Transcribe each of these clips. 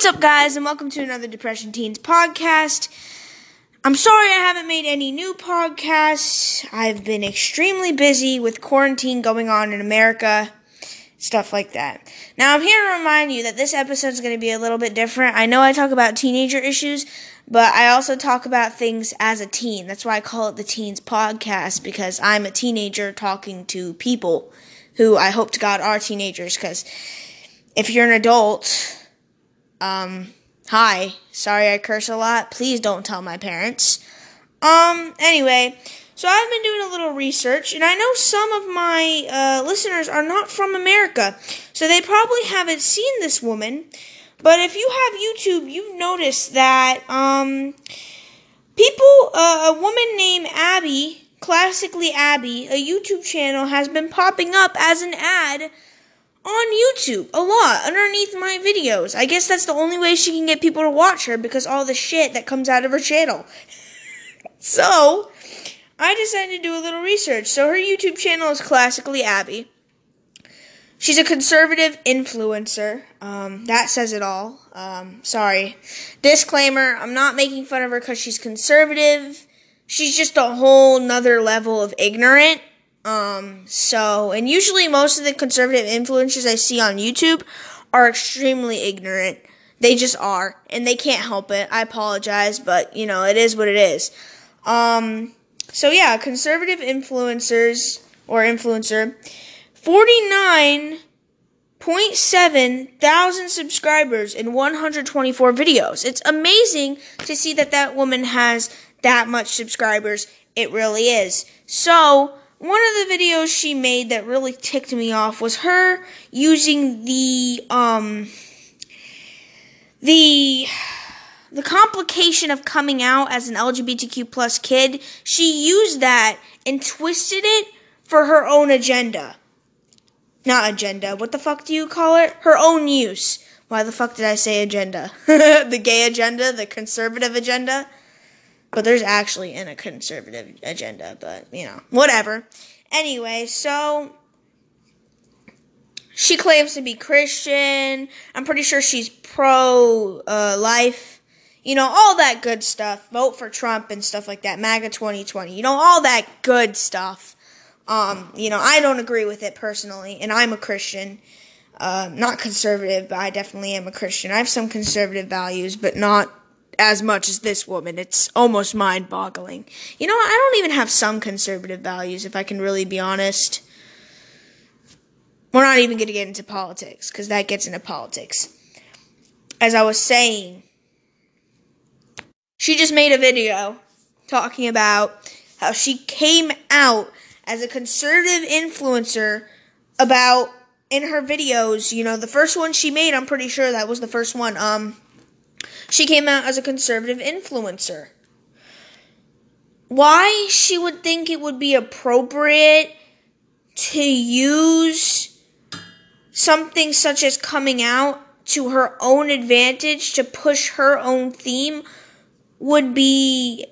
What's up, guys, and welcome to another Depression Teens podcast. I'm sorry I haven't made any new podcasts. I've been extremely busy with quarantine going on in America, stuff like that. Now, I'm here to remind you that this episode is going to be a little bit different. I know I talk about teenager issues, but I also talk about things as a teen. That's why I call it the Teens Podcast, because I'm a teenager talking to people who I hope to God are teenagers, because if you're an adult, um, hi. Sorry I curse a lot. Please don't tell my parents. Um, anyway, so I've been doing a little research, and I know some of my uh, listeners are not from America, so they probably haven't seen this woman. But if you have YouTube, you notice that um, people, uh, a woman named Abby, classically Abby, a YouTube channel has been popping up as an ad on YouTube a lot underneath my videos. I guess that's the only way she can get people to watch her because all the shit that comes out of her channel. so, I decided to do a little research. So, her YouTube channel is classically Abby. She's a conservative influencer. Um, that says it all. Um, sorry. Disclaimer I'm not making fun of her because she's conservative. She's just a whole nother level of ignorant. Um, so, and usually most of the conservative influencers I see on YouTube are extremely ignorant. They just are, and they can't help it. I apologize, but you know, it is what it is. Um, so yeah, conservative influencers or influencer, 49.7 thousand subscribers in 124 videos. It's amazing to see that that woman has that much subscribers. It really is. So, one of the videos she made that really ticked me off was her using the um the the complication of coming out as an LGBTQ plus kid. She used that and twisted it for her own agenda. Not agenda. What the fuck do you call it? Her own use. Why the fuck did I say agenda? the gay agenda, the conservative agenda. But there's actually in a conservative agenda, but you know, whatever. Anyway, so she claims to be Christian. I'm pretty sure she's pro uh, life. You know, all that good stuff. Vote for Trump and stuff like that. MAGA 2020. You know, all that good stuff. Um, you know, I don't agree with it personally, and I'm a Christian. Uh, not conservative, but I definitely am a Christian. I have some conservative values, but not as much as this woman. It's almost mind boggling. You know, I don't even have some conservative values, if I can really be honest. We're not even going to get into politics, because that gets into politics. As I was saying, she just made a video talking about how she came out as a conservative influencer about in her videos, you know, the first one she made, I'm pretty sure that was the first one. Um she came out as a conservative influencer. Why she would think it would be appropriate to use something such as coming out to her own advantage to push her own theme would be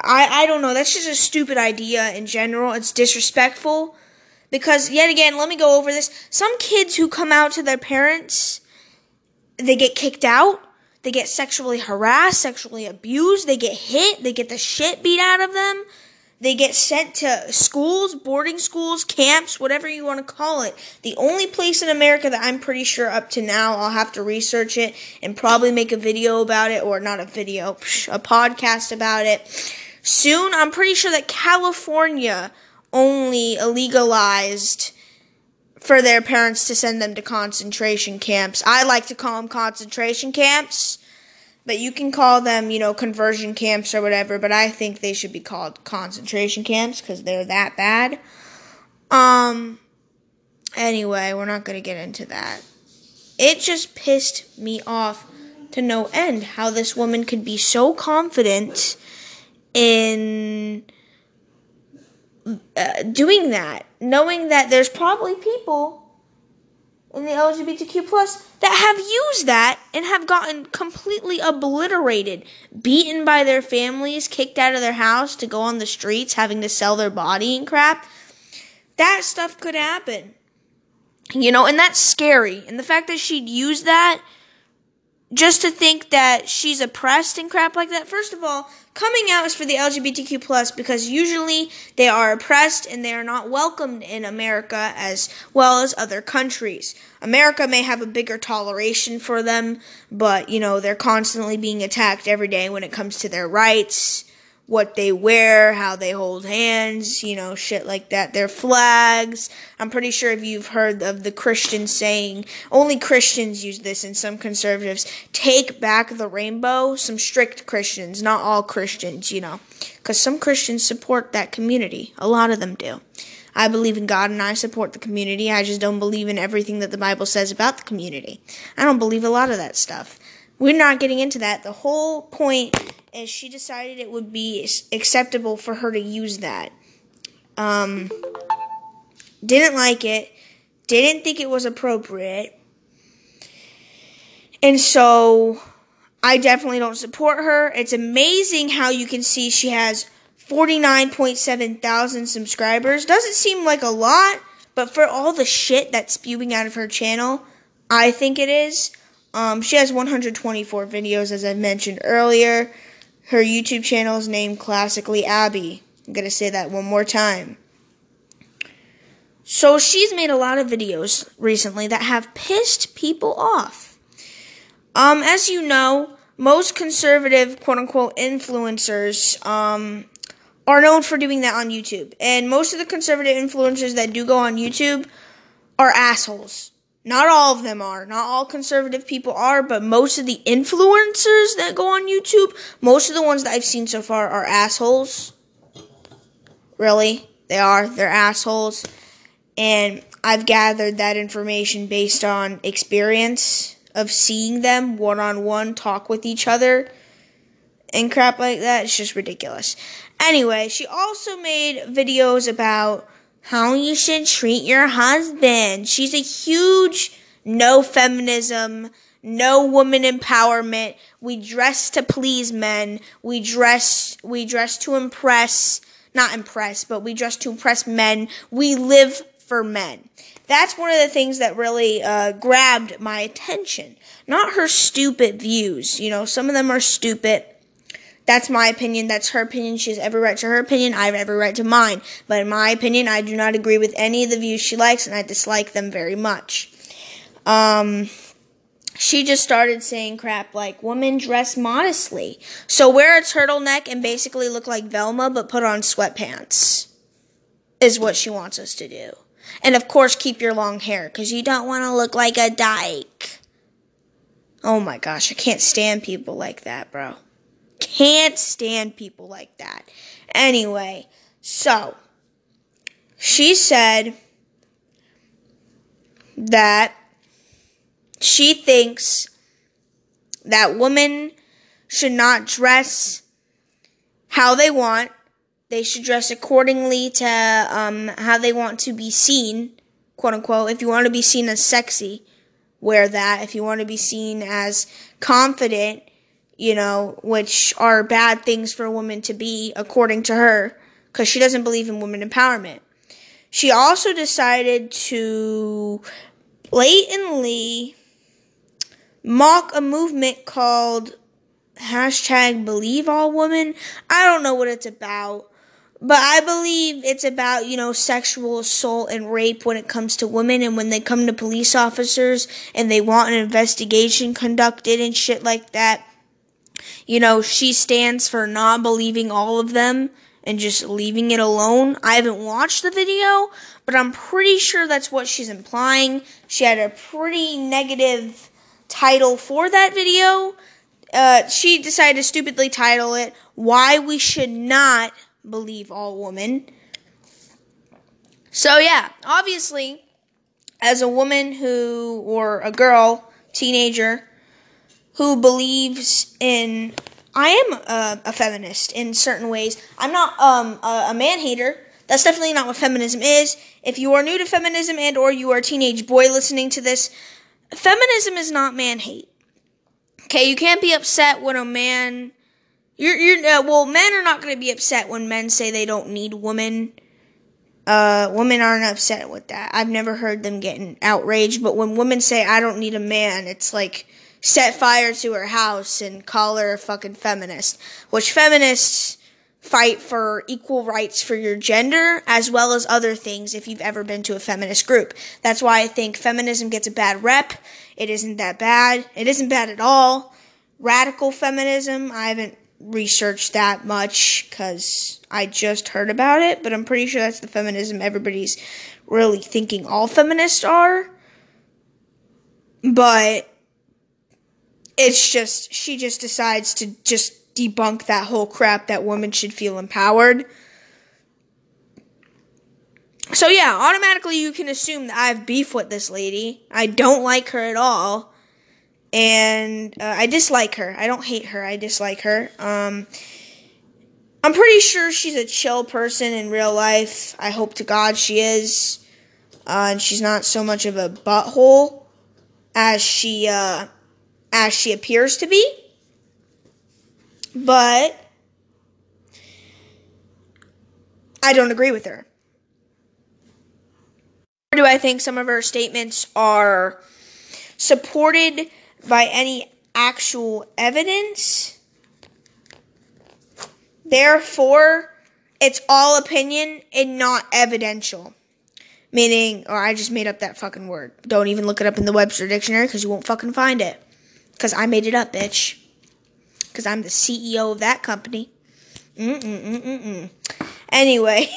I I don't know, that's just a stupid idea in general. It's disrespectful because yet again, let me go over this. Some kids who come out to their parents they get kicked out they get sexually harassed, sexually abused, they get hit, they get the shit beat out of them. They get sent to schools, boarding schools, camps, whatever you want to call it. The only place in America that I'm pretty sure up to now, I'll have to research it and probably make a video about it, or not a video, a podcast about it. Soon, I'm pretty sure that California only legalized for their parents to send them to concentration camps. I like to call them concentration camps, but you can call them, you know, conversion camps or whatever, but I think they should be called concentration camps cuz they're that bad. Um anyway, we're not going to get into that. It just pissed me off to no end how this woman could be so confident in uh, doing that, knowing that there's probably people in the LGBTQ plus that have used that and have gotten completely obliterated, beaten by their families, kicked out of their house to go on the streets, having to sell their body and crap. That stuff could happen. You know, and that's scary. And the fact that she'd use that just to think that she's oppressed and crap like that. First of all, coming out is for the LGBTQ plus because usually they are oppressed and they are not welcomed in America as well as other countries. America may have a bigger toleration for them, but you know, they're constantly being attacked every day when it comes to their rights what they wear, how they hold hands, you know, shit like that. Their flags. I'm pretty sure if you've heard of the Christian saying, only Christians use this and some conservatives, take back the rainbow. Some strict Christians, not all Christians, you know, because some Christians support that community. A lot of them do. I believe in God and I support the community. I just don't believe in everything that the Bible says about the community. I don't believe a lot of that stuff. We're not getting into that. The whole point is she decided it would be acceptable for her to use that. Um, didn't like it, didn't think it was appropriate. And so I definitely don't support her. It's amazing how you can see she has 49.7 thousand subscribers. Doesn't seem like a lot, but for all the shit that's spewing out of her channel, I think it is. Um, she has 124 videos, as I mentioned earlier. Her YouTube channel is named Classically Abby. I'm going to say that one more time. So she's made a lot of videos recently that have pissed people off. Um, as you know, most conservative quote unquote influencers um, are known for doing that on YouTube. And most of the conservative influencers that do go on YouTube are assholes. Not all of them are. Not all conservative people are, but most of the influencers that go on YouTube, most of the ones that I've seen so far are assholes. Really? They are. They're assholes. And I've gathered that information based on experience of seeing them one on one talk with each other and crap like that. It's just ridiculous. Anyway, she also made videos about how you should treat your husband. She's a huge no feminism, no woman empowerment. We dress to please men. We dress we dress to impress, not impress, but we dress to impress men. We live for men. That's one of the things that really uh, grabbed my attention. Not her stupid views. You know, some of them are stupid. That's my opinion. That's her opinion. She has every right to her opinion. I have every right to mine. But in my opinion, I do not agree with any of the views she likes, and I dislike them very much. Um, she just started saying crap like women dress modestly. So wear a turtleneck and basically look like Velma, but put on sweatpants, is what she wants us to do. And of course, keep your long hair, because you don't want to look like a dyke. Oh my gosh, I can't stand people like that, bro. Can't stand people like that. Anyway, so she said that she thinks that women should not dress how they want. They should dress accordingly to um, how they want to be seen, quote unquote. If you want to be seen as sexy, wear that. If you want to be seen as confident, you know, which are bad things for a woman to be, according to her, because she doesn't believe in women empowerment. She also decided to blatantly mock a movement called hashtag believe all women. I don't know what it's about, but I believe it's about, you know, sexual assault and rape when it comes to women and when they come to police officers and they want an investigation conducted and shit like that you know, she stands for not believing all of them and just leaving it alone. I haven't watched the video, but I'm pretty sure that's what she's implying. She had a pretty negative title for that video. Uh, she decided to stupidly title it Why We Should Not Believe All Women. So, yeah, obviously, as a woman who, or a girl, teenager, who believes in I am a, a, feminist in certain ways. I'm not um, a, a man hater. That's definitely not what feminism is. If you are new to feminism and or you are a teenage boy listening to this, feminism is not man hate. Okay, you can't be upset when a man you're you're uh, well, men are not going to be upset when men say they don't need women. Uh, women aren't upset with that. I've never heard them getting outraged, but when women say I don't need a man, it's like set fire to her house and call her a fucking feminist, which feminists fight for equal rights for your gender as well as other things if you've ever been to a feminist group. That's why I think feminism gets a bad rep. It isn't that bad. It isn't bad at all. Radical feminism, I haven't researched that much because I just heard about it, but I'm pretty sure that's the feminism everybody's really thinking all feminists are. But it's just, she just decides to just debunk that whole crap that women should feel empowered. So, yeah, automatically you can assume that I have beef with this lady. I don't like her at all. And uh, I dislike her. I don't hate her. I dislike her. Um, I'm pretty sure she's a chill person in real life. I hope to God she is. Uh, and she's not so much of a butthole as she uh, as she appears to be. But I don't agree with her. Or do I think some of her statements are supported by any actual evidence? Therefore, it's all opinion and not evidential. Meaning, or I just made up that fucking word. Don't even look it up in the Webster Dictionary because you won't fucking find it. Because I made it up, bitch. Because I'm the CEO of that company. Mm-mm-mm-mm-mm. Anyway,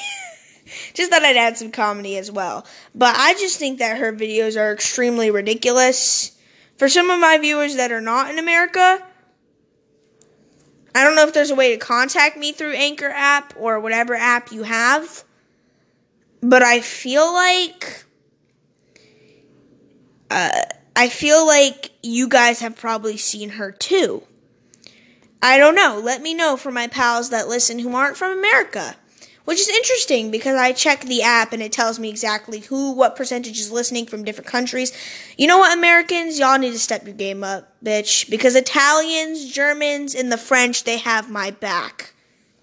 just thought I'd add some comedy as well. But I just think that her videos are extremely ridiculous. For some of my viewers that are not in America, I don't know if there's a way to contact me through Anchor app or whatever app you have. But I feel like uh, I feel like you guys have probably seen her too. I don't know. Let me know for my pals that listen who aren't from America. Which is interesting because I check the app and it tells me exactly who, what percentage is listening from different countries. You know what, Americans? Y'all need to step your game up, bitch. Because Italians, Germans, and the French, they have my back.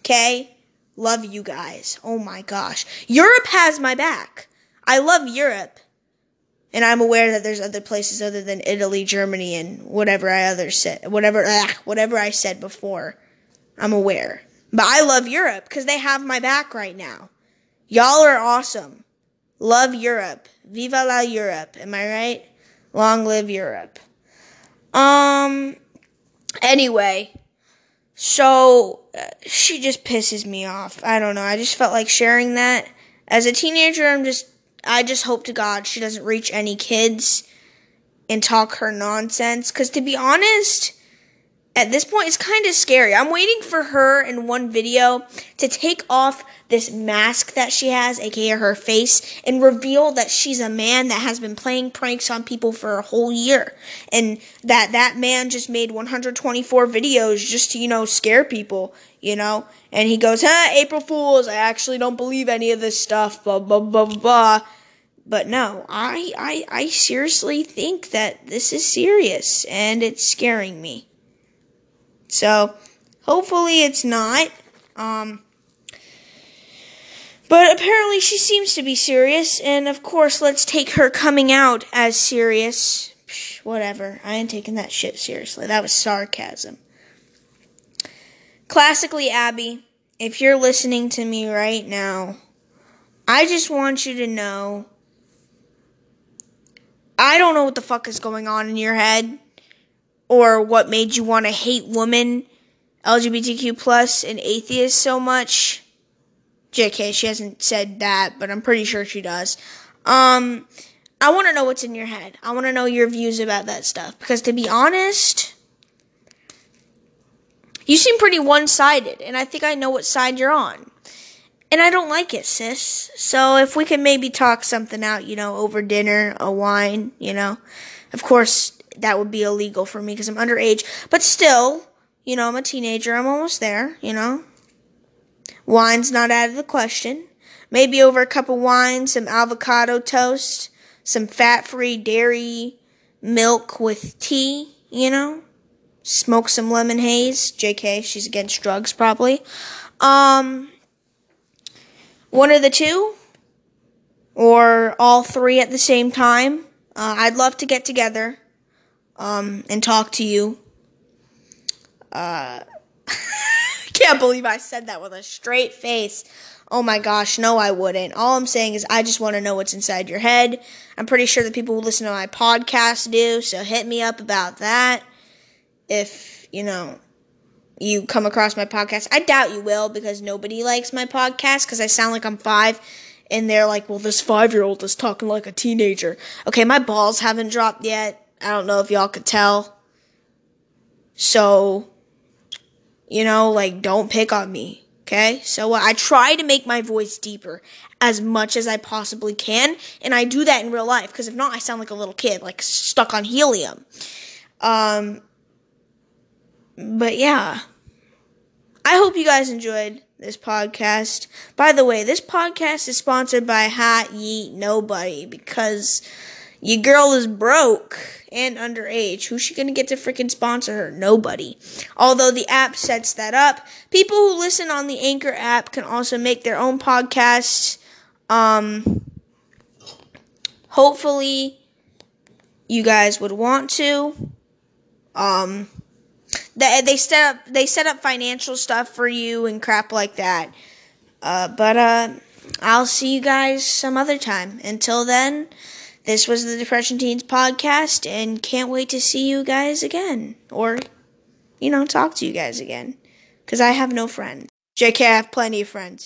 Okay? Love you guys. Oh my gosh. Europe has my back. I love Europe. And I'm aware that there's other places other than Italy, Germany, and whatever I other said, whatever, ugh, whatever I said before. I'm aware. But I love Europe because they have my back right now. Y'all are awesome. Love Europe. Viva la Europe. Am I right? Long live Europe. Um, anyway, so uh, she just pisses me off. I don't know. I just felt like sharing that. As a teenager, I'm just I just hope to God she doesn't reach any kids and talk her nonsense. Because to be honest, at this point, it's kind of scary. I'm waiting for her in one video to take off this mask that she has, aka her face, and reveal that she's a man that has been playing pranks on people for a whole year. And that that man just made 124 videos just to, you know, scare people, you know? And he goes, huh, April Fools, I actually don't believe any of this stuff, blah, blah, blah, blah. But no, I, I, I seriously think that this is serious and it's scaring me. So hopefully it's not. Um, but apparently she seems to be serious, and of course, let's take her coming out as serious. Psh, whatever. I ain't taking that shit seriously. That was sarcasm. Classically, Abby, if you're listening to me right now, I just want you to know I don't know what the fuck is going on in your head or what made you want to hate women, LGBTQ plus, and atheists so much. JK, she hasn't said that, but I'm pretty sure she does. Um, I want to know what's in your head. I want to know your views about that stuff. Because to be honest, you seem pretty one sided, and I think I know what side you're on. And I don't like it, sis. So if we can maybe talk something out, you know, over dinner, a wine, you know. Of course, that would be illegal for me because I'm underage. But still, you know, I'm a teenager. I'm almost there, you know. Wine's not out of the question. Maybe over a cup of wine, some avocado toast, some fat free dairy milk with tea, you know. Smoke some lemon haze. JK, she's against drugs probably. Um, one of the two, or all three at the same time. Uh, I'd love to get together um, and talk to you. Uh, can't believe I said that with a straight face. Oh my gosh, no, I wouldn't. All I'm saying is I just want to know what's inside your head. I'm pretty sure that people who listen to my podcast do, so hit me up about that. If, you know, you come across my podcast. I doubt you will because nobody likes my podcast because I sound like I'm five and they're like, well, this five year old is talking like a teenager. Okay, my balls haven't dropped yet. I don't know if y'all could tell. So, you know, like, don't pick on me. Okay, so uh, I try to make my voice deeper as much as I possibly can, and I do that in real life because if not, I sound like a little kid, like stuck on helium. Um, but yeah, I hope you guys enjoyed this podcast. By the way, this podcast is sponsored by Hot Yeet Nobody because your girl is broke and underage. Who's she gonna get to freaking sponsor her? Nobody. Although the app sets that up. People who listen on the Anchor app can also make their own podcasts. Um, hopefully, you guys would want to. Um, they they set up they set up financial stuff for you and crap like that. Uh, but uh, I'll see you guys some other time. Until then. This was the Depression Teens podcast, and can't wait to see you guys again. Or, you know, talk to you guys again. Because I have no friends. JK, I have plenty of friends.